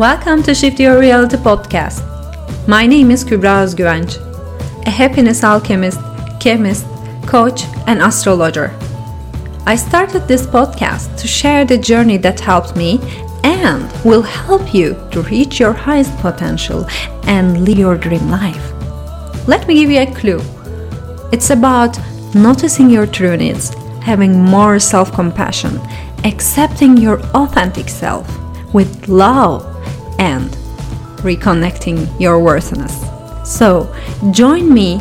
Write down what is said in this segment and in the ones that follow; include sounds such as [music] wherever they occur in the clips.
Welcome to Shift Your Reality podcast. My name is Kübra Özgüvenç, a happiness alchemist, chemist, coach, and astrologer. I started this podcast to share the journey that helped me and will help you to reach your highest potential and live your dream life. Let me give you a clue. It's about noticing your true needs, having more self compassion, accepting your authentic self with love, and reconnecting your worthiness. So, join me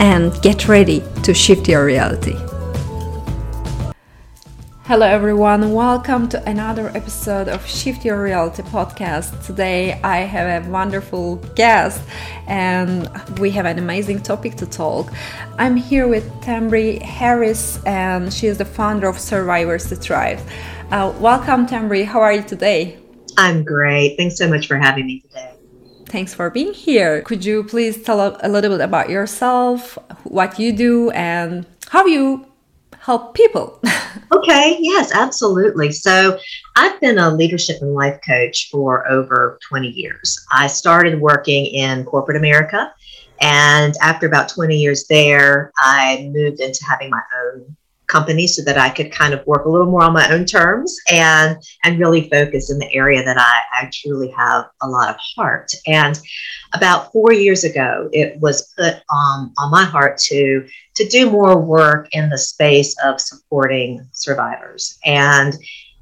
and get ready to shift your reality. Hello, everyone. Welcome to another episode of Shift Your Reality podcast. Today, I have a wonderful guest and we have an amazing topic to talk. I'm here with Tambry Harris, and she is the founder of Survivors to Thrive. Uh, welcome, Tamri. How are you today? I'm great. Thanks so much for having me today. Thanks for being here. Could you please tell a little bit about yourself, what you do, and how you help people? [laughs] okay, yes, absolutely. So, I've been a leadership and life coach for over 20 years. I started working in corporate America, and after about 20 years there, I moved into having my own company so that I could kind of work a little more on my own terms and and really focus in the area that I, I truly have a lot of heart. And about four years ago, it was put on on my heart to to do more work in the space of supporting survivors. And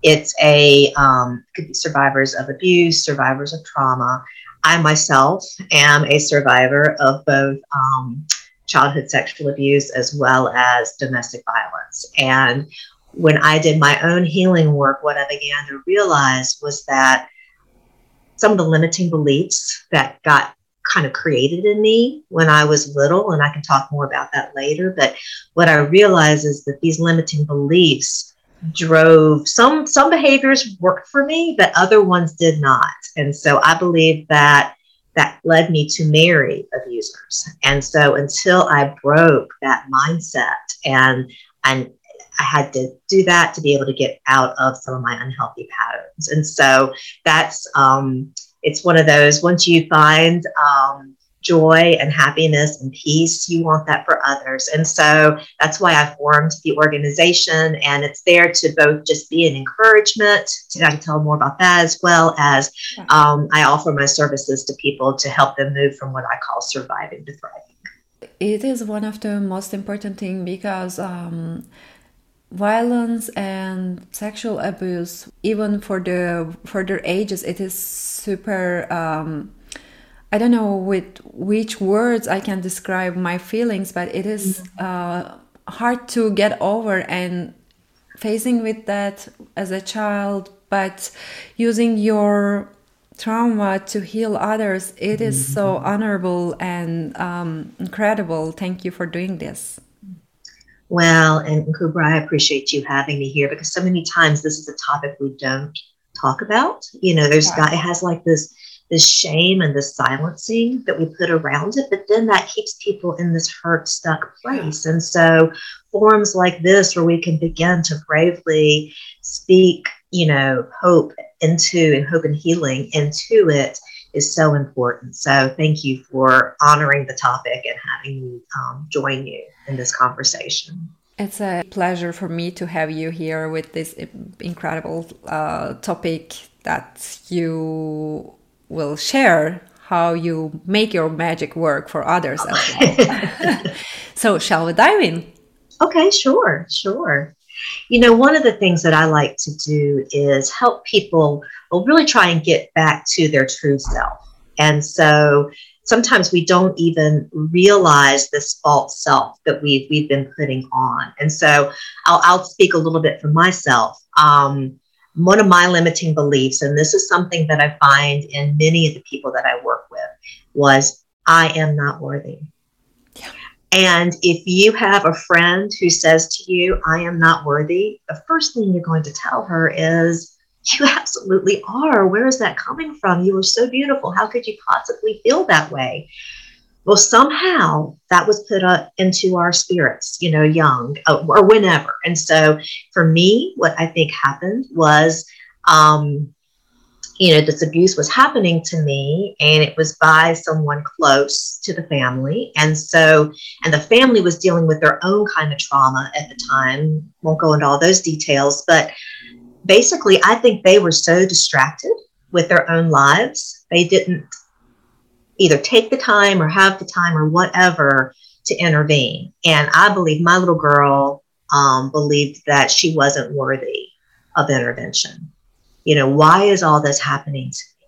it's a um, could be survivors of abuse, survivors of trauma. I myself am a survivor of both um, childhood sexual abuse as well as domestic violence. And when I did my own healing work, what I began to realize was that some of the limiting beliefs that got kind of created in me when I was little, and I can talk more about that later. But what I realized is that these limiting beliefs drove some some behaviors worked for me, but other ones did not. And so I believe that that led me to marry abusers. And so until I broke that mindset and and I had to do that to be able to get out of some of my unhealthy patterns. And so that's um, it's one of those once you find um, joy and happiness and peace, you want that for others. And so that's why I formed the organization. And it's there to both just be an encouragement, to, I can tell more about that, as well as um, I offer my services to people to help them move from what I call surviving to thriving. It is one of the most important thing because um, violence and sexual abuse, even for the further ages, it is super um, I don't know with which words I can describe my feelings, but it is uh, hard to get over and facing with that as a child, but using your trauma to heal others, it is so mm-hmm. honorable and um, incredible. Thank you for doing this. Well, and Kubra, I appreciate you having me here because so many times this is a topic we don't talk about. You know, there's yeah. it has like this this shame and this silencing that we put around it, but then that keeps people in this hurt, stuck place. And so, forums like this, where we can begin to bravely speak, you know, hope into and hope and healing into it is so important. So, thank you for honoring the topic and having me um, join you in this conversation. It's a pleasure for me to have you here with this incredible uh, topic that you will share how you make your magic work for others as well. [laughs] [laughs] so, shall we dive in? Okay, sure, sure. You know, one of the things that I like to do is help people well, really try and get back to their true self. And so sometimes we don't even realize this false self that we've, we've been putting on. And so I'll, I'll speak a little bit for myself. Um, one of my limiting beliefs, and this is something that I find in many of the people that I work with, was I am not worthy. Yeah. And if you have a friend who says to you, I am not worthy, the first thing you're going to tell her is, You absolutely are. Where is that coming from? You are so beautiful. How could you possibly feel that way? Well, somehow that was put up into our spirits, you know, young uh, or whenever. And so for me, what I think happened was um, you know, this abuse was happening to me and it was by someone close to the family. And so, and the family was dealing with their own kind of trauma at the time. Won't go into all those details, but basically, I think they were so distracted with their own lives, they didn't either take the time or have the time or whatever to intervene. And I believe my little girl um, believed that she wasn't worthy of intervention you know, why is all this happening to me?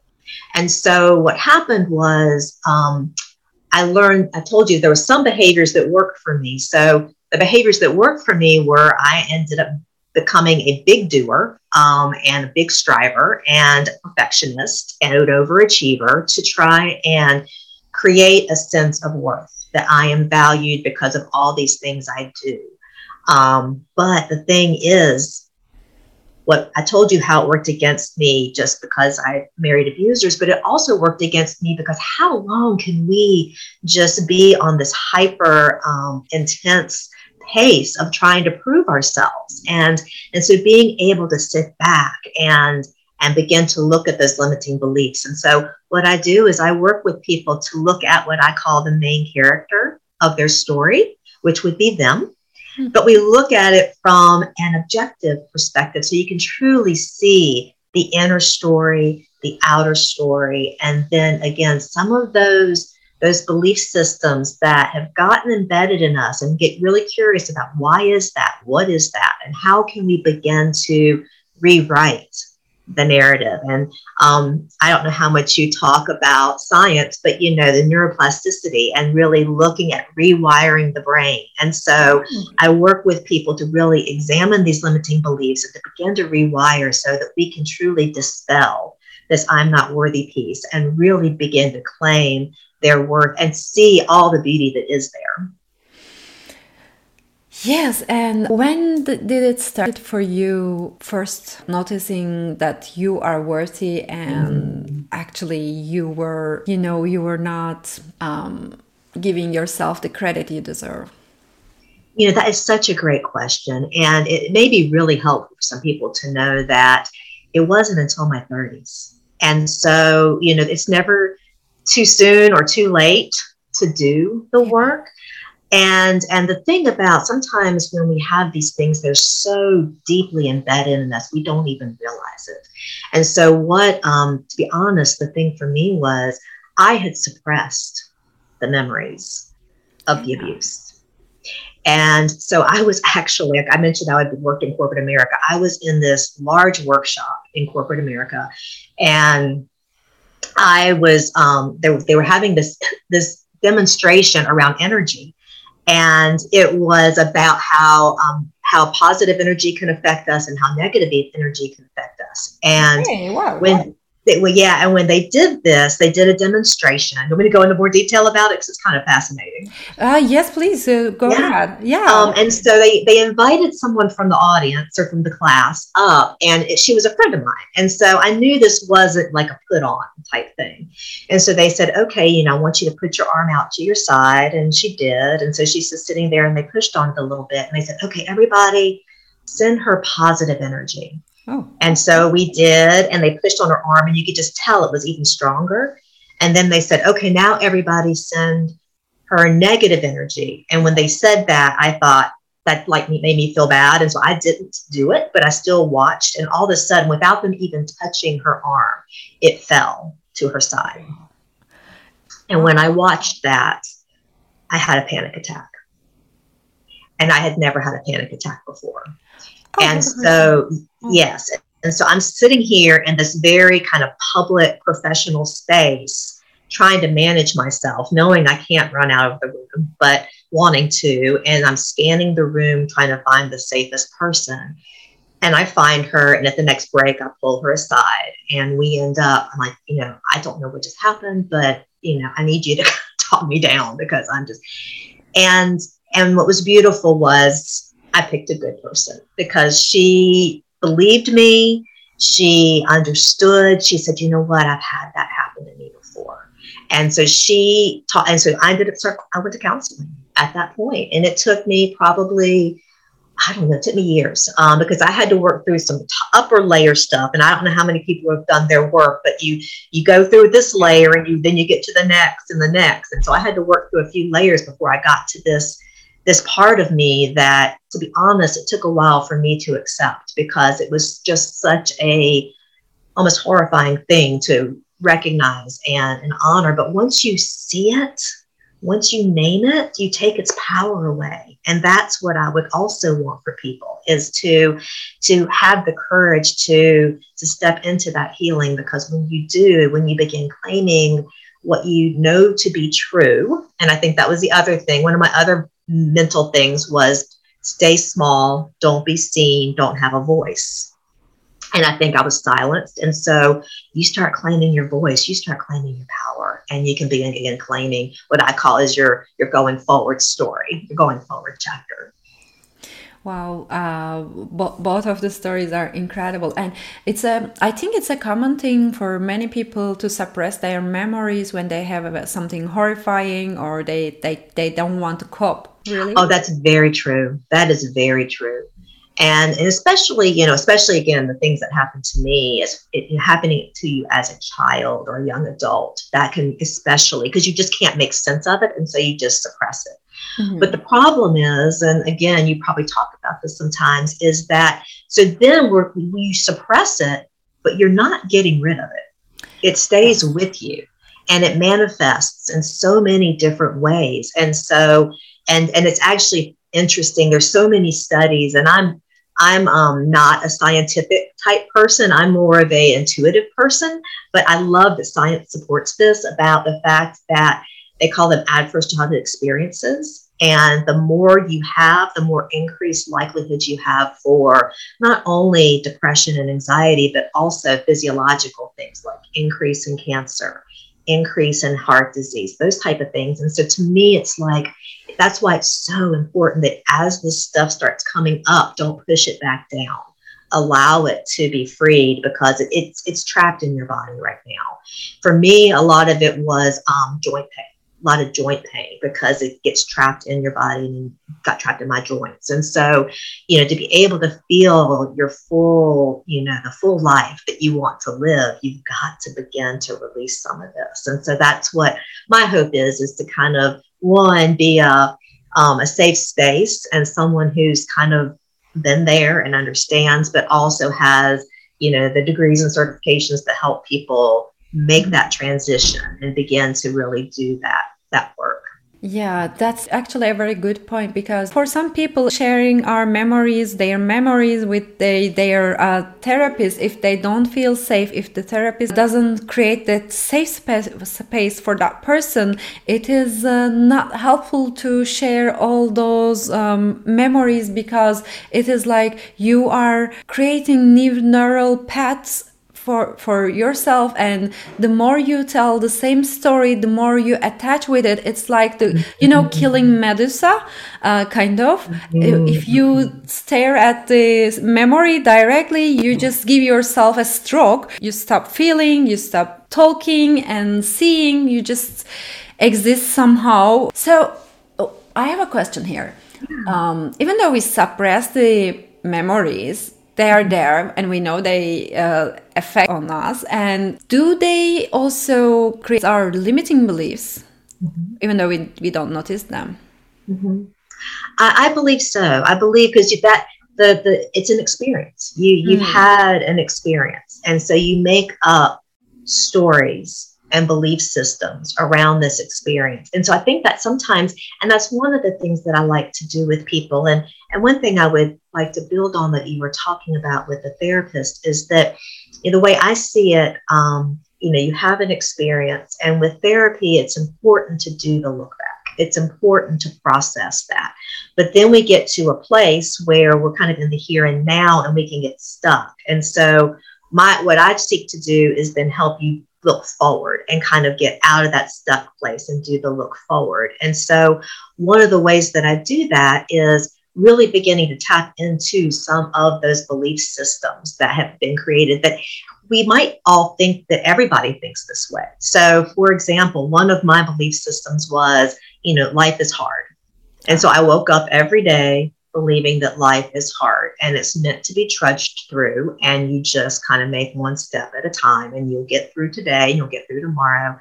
And so what happened was um, I learned, I told you there were some behaviors that worked for me. So the behaviors that worked for me were I ended up becoming a big doer um, and a big striver and perfectionist and an overachiever to try and create a sense of worth that I am valued because of all these things I do. Um, but the thing is, what I told you how it worked against me just because I married abusers, but it also worked against me because how long can we just be on this hyper um, intense pace of trying to prove ourselves? And and so being able to sit back and and begin to look at those limiting beliefs. And so what I do is I work with people to look at what I call the main character of their story, which would be them hmm. but we look at it from an objective perspective so you can truly see the inner story, the outer story, and then again, some of those those belief systems that have gotten embedded in us and get really curious about why is that? What is that? And how can we begin to rewrite the narrative. And um, I don't know how much you talk about science, but you know, the neuroplasticity and really looking at rewiring the brain. And so mm-hmm. I work with people to really examine these limiting beliefs and to begin to rewire so that we can truly dispel this I'm not worthy piece and really begin to claim their worth and see all the beauty that is there. Yes, and when did it start for you first noticing that you are worthy and mm. actually you were, you know, you were not um, giving yourself the credit you deserve? You know, that is such a great question. And it may be really helpful for some people to know that it wasn't until my 30s. And so, you know, it's never too soon or too late to do the work. And and the thing about sometimes when we have these things they're so deeply embedded in us we don't even realize it. And so what um, to be honest the thing for me was i had suppressed the memories of the abuse and so i was actually like i mentioned how i'd worked in corporate america i was in this large workshop in corporate america and i was um, they, they were having this this demonstration around energy and it was about how um, how positive energy can affect us and how negative energy can affect us. And hey, wow, when wow. They, well, yeah, and when they did this, they did a demonstration. You want me to go into more detail about it because it's kind of fascinating. Uh, yes, please uh, go yeah. ahead. Yeah. Um, and so they they invited someone from the audience or from the class up, and it, she was a friend of mine, and so I knew this wasn't like a put on type thing. And so they said, okay, you know, I want you to put your arm out to your side, and she did. And so she's just sitting there, and they pushed on it a little bit, and they said, okay, everybody, send her positive energy. Oh. And so we did, and they pushed on her arm, and you could just tell it was even stronger. And then they said, okay, now everybody send her negative energy. And when they said that, I thought that like made me feel bad. And so I didn't do it, but I still watched. And all of a sudden, without them even touching her arm, it fell to her side. And when I watched that, I had a panic attack. And I had never had a panic attack before. And so, oh. yes. And so I'm sitting here in this very kind of public professional space, trying to manage myself, knowing I can't run out of the room, but wanting to. And I'm scanning the room, trying to find the safest person. And I find her, and at the next break, I pull her aside, and we end up. I'm like, you know, I don't know what just happened, but you know, I need you to [laughs] talk me down because I'm just. And and what was beautiful was I picked a good person because she believed me. She understood. She said, you know what? I've had that happen to me before. And so she taught, and so I ended up, I went to counseling at that point. And it took me probably I don't know, it took me years um, because I had to work through some t- upper layer stuff. And I don't know how many people have done their work, but you you go through this layer and you then you get to the next and the next. And so I had to work through a few layers before I got to this this part of me that, to be honest, it took a while for me to accept because it was just such a almost horrifying thing to recognize and, and honor. But once you see it, once you name it, you take its power away. And that's what I would also want for people is to to have the courage to to step into that healing because when you do, when you begin claiming what you know to be true, and I think that was the other thing. One of my other mental things was stay small, don't be seen, don't have a voice. And I think I was silenced. And so you start claiming your voice, you start claiming your power, and you can begin again claiming what I call is your your going forward story, your going forward chapter. Wow, uh, bo- both of the stories are incredible, and it's a. I think it's a common thing for many people to suppress their memories when they have something horrifying or they they they don't want to cope. Really? Oh, that's very true. That is very true. And, and especially, you know, especially again, the things that happen to me is it, happening to you as a child or a young adult. That can especially because you just can't make sense of it, and so you just suppress it. Mm-hmm. But the problem is, and again, you probably talk about this sometimes, is that so then we're, we suppress it, but you're not getting rid of it. It stays with you and it manifests in so many different ways. And so, and and it's actually interesting. There's so many studies, and I'm I'm um, not a scientific type person. I'm more of a intuitive person, but I love that science supports this about the fact that they call them adverse childhood experiences. And the more you have, the more increased likelihood you have for not only depression and anxiety, but also physiological things like increase in cancer, increase in heart disease, those type of things. And so to me, it's like that's why it's so important that as this stuff starts coming up, don't push it back down. Allow it to be freed because it's it's trapped in your body right now. For me, a lot of it was um, joint pain a lot of joint pain because it gets trapped in your body and got trapped in my joints. And so, you know, to be able to feel your full, you know, the full life that you want to live, you've got to begin to release some of this. And so that's what my hope is, is to kind of one, be a, um, a safe space and someone who's kind of been there and understands, but also has, you know, the degrees and certifications to help people make that transition and begin to really do that that work. Yeah, that's actually a very good point because for some people, sharing our memories, their memories with they, their uh, therapist, if they don't feel safe, if the therapist doesn't create that safe space, space for that person, it is uh, not helpful to share all those um, memories because it is like you are creating new neural paths for for yourself and the more you tell the same story the more you attach with it it's like the you know killing medusa uh, kind of. Mm-hmm. if you stare at the memory directly you just give yourself a stroke. You stop feeling you stop talking and seeing you just exist somehow. So oh, i have a question here. Um, even though we suppress the memories they are there and we know they uh, affect on us and do they also create our limiting beliefs mm-hmm. even though we, we don't notice them mm-hmm. I, I, believe so i believe because that the, the it's an experience you you've mm. had an experience and so you make up stories and belief systems around this experience. And so I think that sometimes, and that's one of the things that I like to do with people. And, and one thing I would like to build on that you were talking about with the therapist is that know, the way I see it, um, you know, you have an experience, and with therapy, it's important to do the look back. It's important to process that. But then we get to a place where we're kind of in the here and now and we can get stuck. And so my what I seek to do is then help you look forward and kind of get out of that stuck place and do the look forward. And so, one of the ways that I do that is really beginning to tap into some of those belief systems that have been created that we might all think that everybody thinks this way. So, for example, one of my belief systems was, you know, life is hard. And so I woke up every day believing that life is hard and it's meant to be trudged through and you just kind of make one step at a time and you'll get through today and you'll get through tomorrow.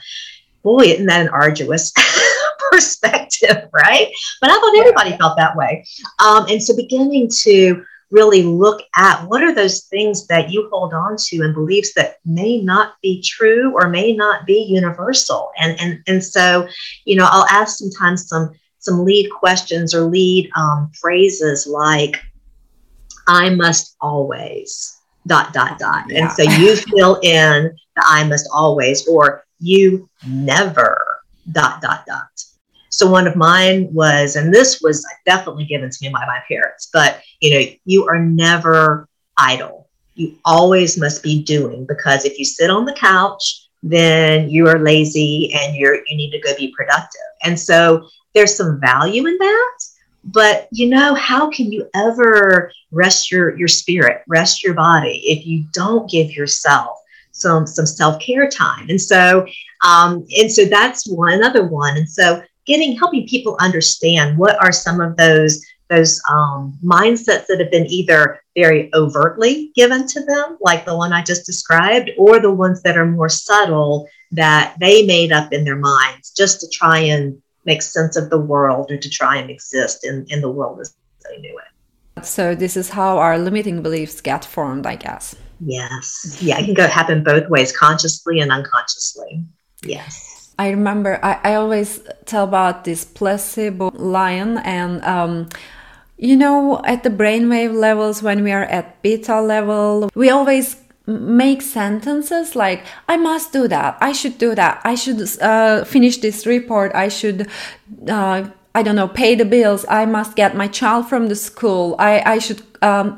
Boy isn't that an arduous [laughs] perspective right? But i thought everybody felt that way. Um, and so beginning to really look at what are those things that you hold on to and beliefs that may not be true or may not be universal. And and and so you know i'll ask sometimes some some lead questions or lead um, phrases like i must always dot dot dot yeah. and so you [laughs] fill in the i must always or you never dot dot dot so one of mine was, and this was definitely given to me by my parents, but you know, you are never idle. You always must be doing because if you sit on the couch, then you are lazy and you're you need to go be productive. And so there's some value in that. But you know, how can you ever rest your your spirit, rest your body if you don't give yourself some some self-care time? And so um, and so that's one another one. And so getting helping people understand what are some of those those um, mindsets that have been either very overtly given to them, like the one I just described, or the ones that are more subtle that they made up in their minds just to try and make sense of the world or to try and exist in, in the world as they knew it. So, this is how our limiting beliefs get formed, I guess. Yes. Yeah, it can go happen both ways, consciously and unconsciously. Yes. I remember I, I always tell about this placebo lion and um, you know at the brainwave levels when we are at beta level we always make sentences like i must do that. I should do that. I should uh, finish this report. I should uh, i don't know pay the bills. I must get my child from the school. I, I should um,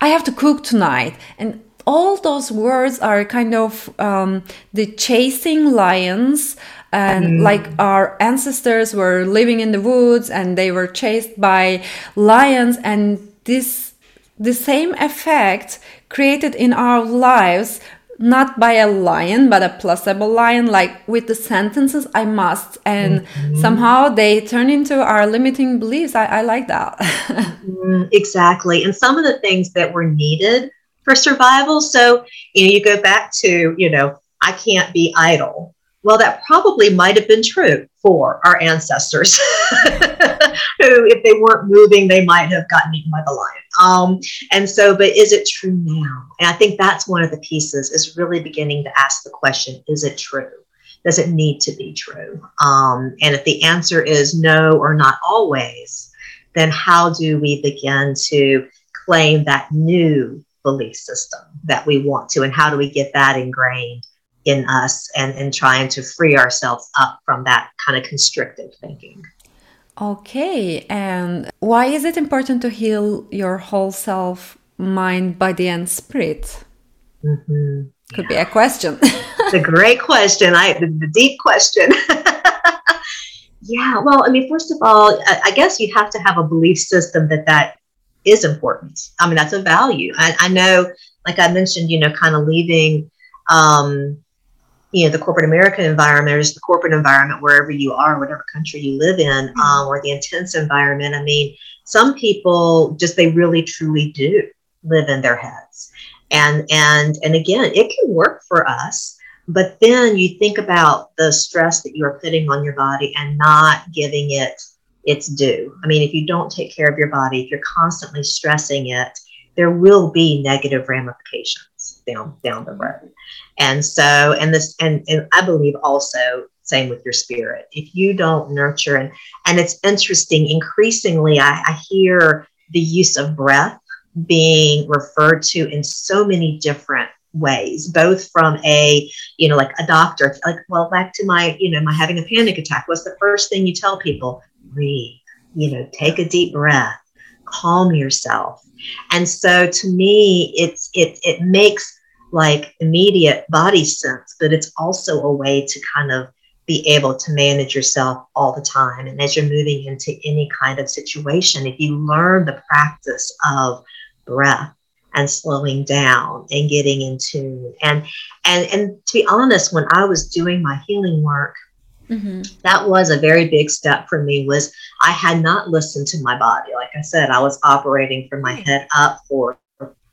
i have to cook tonight. And all those words are kind of um, the chasing lions and mm. like our ancestors were living in the woods and they were chased by lions and this the same effect created in our lives not by a lion but a placebo lion like with the sentences i must and mm-hmm. somehow they turn into our limiting beliefs i, I like that [laughs] mm, exactly and some of the things that were needed for survival. So, you know, you go back to, you know, I can't be idle. Well, that probably might have been true for our ancestors, [laughs] who, if they weren't moving, they might have gotten eaten by the lion. Um, and so, but is it true now? And I think that's one of the pieces is really beginning to ask the question is it true? Does it need to be true? Um, and if the answer is no or not always, then how do we begin to claim that new belief system that we want to and how do we get that ingrained in us and, and trying to free ourselves up from that kind of constrictive thinking okay and why is it important to heal your whole self mind body and spirit mm-hmm. could yeah. be a question [laughs] it's a great question i the, the deep question [laughs] yeah well i mean first of all I, I guess you have to have a belief system that that is important. I mean, that's a value. I, I know, like I mentioned, you know, kind of leaving, um, you know, the corporate American environment or just the corporate environment wherever you are, whatever country you live in, mm-hmm. um, or the intense environment. I mean, some people just they really truly do live in their heads, and and and again, it can work for us. But then you think about the stress that you are putting on your body and not giving it its due. I mean, if you don't take care of your body, if you're constantly stressing it, there will be negative ramifications down down the road. And so, and this, and, and I believe also same with your spirit. If you don't nurture and and it's interesting, increasingly I, I hear the use of breath being referred to in so many different ways both from a you know like a doctor like well back to my you know my having a panic attack what's the first thing you tell people breathe, you know, take a deep breath, calm yourself. And so to me, it's it it makes like immediate body sense, but it's also a way to kind of be able to manage yourself all the time. And as you're moving into any kind of situation, if you learn the practice of breath and slowing down and getting in tune and and and to be honest, when I was doing my healing work, Mm-hmm. That was a very big step for me was I had not listened to my body. Like I said, I was operating from my head up for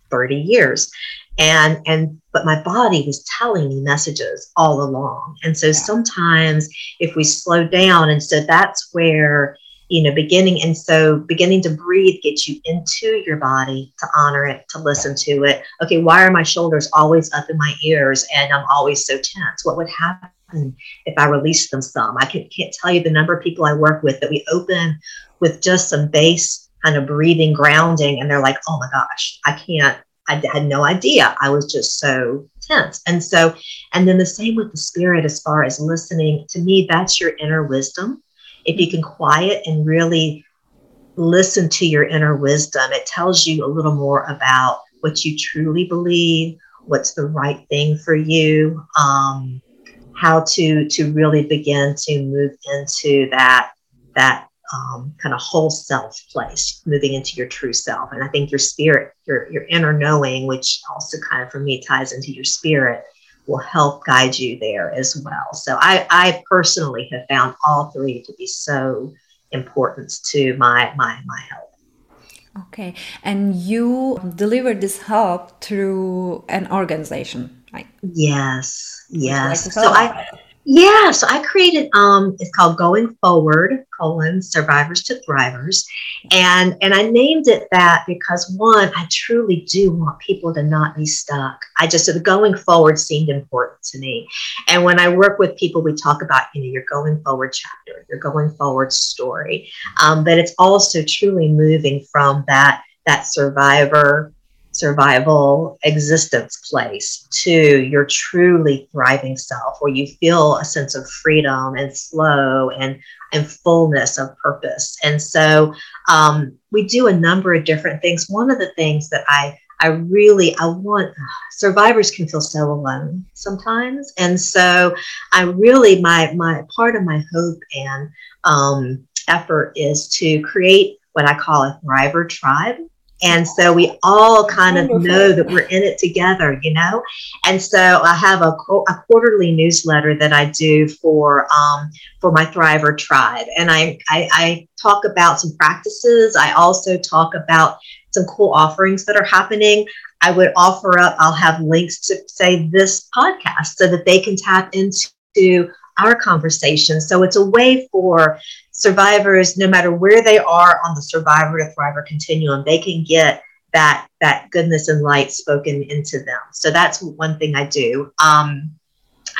30 years. And and but my body was telling me messages all along. And so yeah. sometimes if we slow down and so that's where you know, beginning and so beginning to breathe gets you into your body to honor it, to listen to it. Okay, why are my shoulders always up in my ears and I'm always so tense? What would happen if I release them some? I can, can't tell you the number of people I work with that we open with just some base kind of breathing, grounding, and they're like, oh my gosh, I can't, I had no idea. I was just so tense. And so, and then the same with the spirit as far as listening. To me, that's your inner wisdom if you can quiet and really listen to your inner wisdom, it tells you a little more about what you truly believe, what's the right thing for you, um, how to to really begin to move into that that um, kind of whole self place, moving into your true self. And I think your spirit, your your inner knowing, which also kind of for me ties into your spirit, will help guide you there as well. So I, I personally have found all three to be so important to my my my health. Okay, and you deliver this help through an organization, right? Yes, yes. Like so I yeah, so I created um it's called Going Forward, colon, Survivors to Thrivers. And and I named it that because one, I truly do want people to not be stuck. I just the going forward seemed important to me. And when I work with people, we talk about, you know, your going forward chapter, your going forward story. Um, but it's also truly moving from that that survivor survival existence place to your truly thriving self where you feel a sense of freedom and flow and and fullness of purpose. And so um, we do a number of different things. One of the things that i i really i want [sighs] survivors can feel so alone sometimes. And so i really my my part of my hope and um, effort is to create what i call a thriver tribe and so we all kind of know that we're in it together, you know? And so I have a, a quarterly newsletter that I do for, um, for my Thriver tribe. And I, I, I talk about some practices. I also talk about some cool offerings that are happening. I would offer up, I'll have links to say this podcast so that they can tap into our conversation. So it's a way for survivors, no matter where they are on the survivor to thriver continuum, they can get that that goodness and light spoken into them. So that's one thing I do. Um,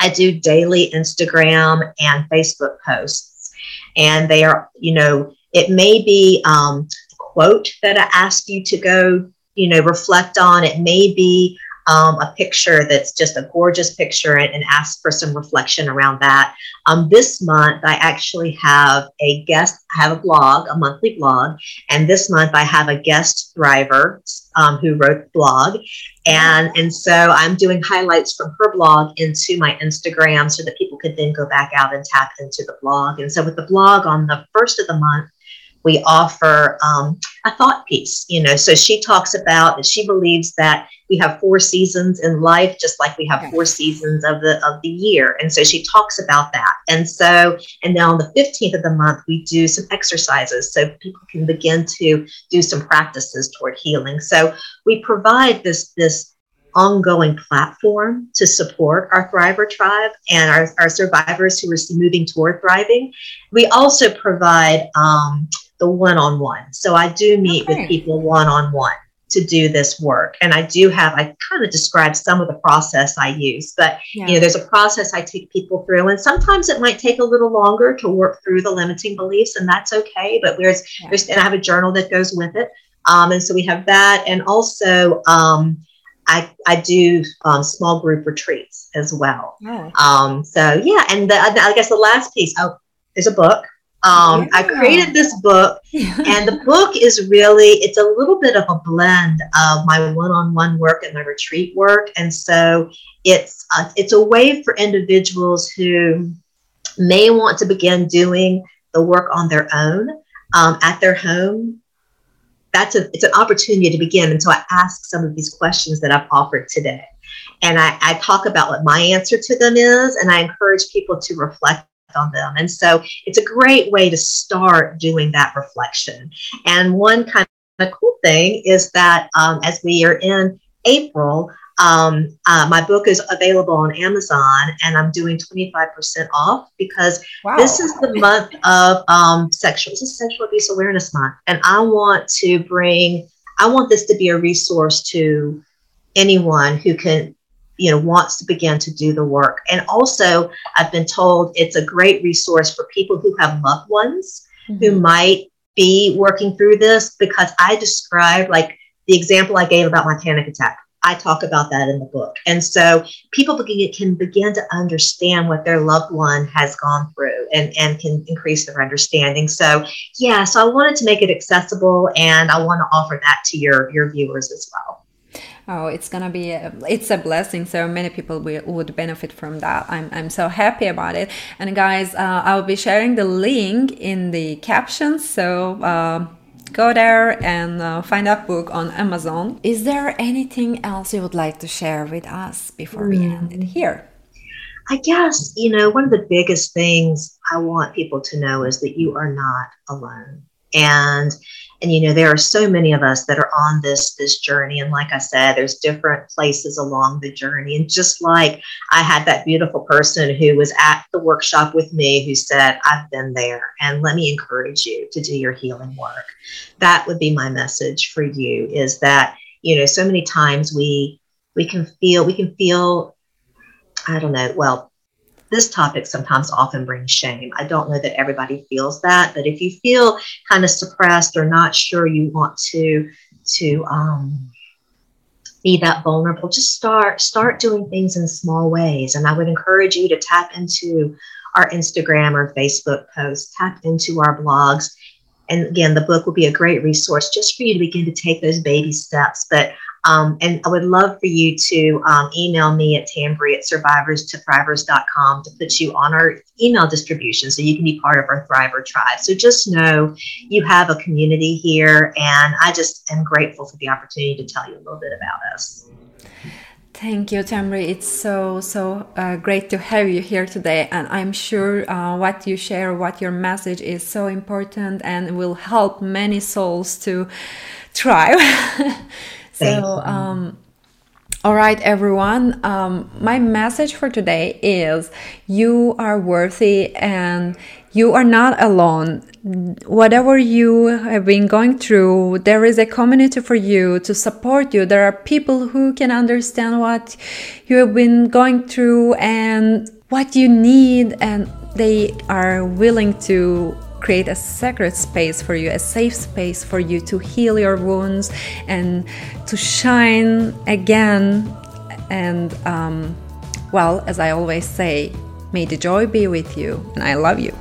I do daily Instagram and Facebook posts, and they are, you know, it may be um, quote that I ask you to go, you know, reflect on. It may be um, a picture that's just a gorgeous picture and, and ask for some reflection around that. Um, this month, I actually have a guest, I have a blog, a monthly blog, and this month I have a guest thriver um, who wrote the blog. And, and so I'm doing highlights from her blog into my Instagram so that people could then go back out and tap into the blog. And so with the blog on the first of the month, we offer um, a thought piece you know so she talks about that she believes that we have four seasons in life just like we have okay. four seasons of the of the year. And so she talks about that. And so and now on the 15th of the month we do some exercises so people can begin to do some practices toward healing. So we provide this this ongoing platform to support our Thriver tribe and our, our survivors who are moving toward thriving. We also provide um, the one on one. So I do meet okay. with people one on one to do this work. And I do have, I kind of described some of the process I use, but yeah. you know, there's a process I take people through. And sometimes it might take a little longer to work through the limiting beliefs, and that's okay. But there's, yeah. there's and I have a journal that goes with it. Um, and so we have that. And also, um, I, I do um, small group retreats as well. Oh. Um, so yeah, and the, I guess the last piece, oh, there's a book um, yeah. I created this book, [laughs] and the book is really it's a little bit of a blend of my one-on-one work and my retreat work, and so it's uh, it's a way for individuals who may want to begin doing the work on their own um, at their home. That's a it's an opportunity to begin, and so I ask some of these questions that I've offered today, and I, I talk about what my answer to them is, and I encourage people to reflect on them. And so it's a great way to start doing that reflection. And one kind of cool thing is that um, as we are in April, um, uh, my book is available on Amazon and I'm doing 25% off because wow. this is the month of um, sexual, this is sexual abuse awareness month. And I want to bring, I want this to be a resource to anyone who can, you know, wants to begin to do the work. And also I've been told it's a great resource for people who have loved ones mm-hmm. who might be working through this because I describe like the example I gave about my panic attack I talk about that in the book. And so people begin, can begin to understand what their loved one has gone through and, and can increase their understanding. So, yeah, so I wanted to make it accessible and I want to offer that to your, your viewers as well. Oh, it's gonna be a, it's a blessing. So many people will, would benefit from that. I'm I'm so happy about it. And guys, uh, I'll be sharing the link in the captions. So. Uh, go there and uh, find that book on Amazon. Is there anything else you would like to share with us before we end it here? I guess, you know, one of the biggest things I want people to know is that you are not alone. And and you know there are so many of us that are on this this journey. And like i said there's different places along the journey. And just like i had that beautiful person who was at the workshop with me who said i've been there and let me encourage you to do your healing work. That would be my message for you is that you know so many times we we can feel we can feel i don't know well this topic sometimes often brings shame. I don't know that everybody feels that, but if you feel kind of suppressed or not sure you want to to um, be that vulnerable, just start start doing things in small ways. And I would encourage you to tap into our Instagram or Facebook posts, tap into our blogs. And again, the book will be a great resource just for you to begin to take those baby steps. But um, and I would love for you to um, email me at tambry at survivors to thrivers.com to put you on our email distribution so you can be part of our Thriver tribe. So just know you have a community here, and I just am grateful for the opportunity to tell you a little bit about us. Thank you, Tambry. It's so, so uh, great to have you here today. And I'm sure uh, what you share, what your message is so important and will help many souls to thrive. [laughs] So, um, all right, everyone. Um, my message for today is you are worthy and you are not alone. Whatever you have been going through, there is a community for you to support you. There are people who can understand what you have been going through and what you need, and they are willing to create a sacred space for you, a safe space for you to heal your wounds and to shine again. And, um, well, as I always say, may the joy be with you, and I love you.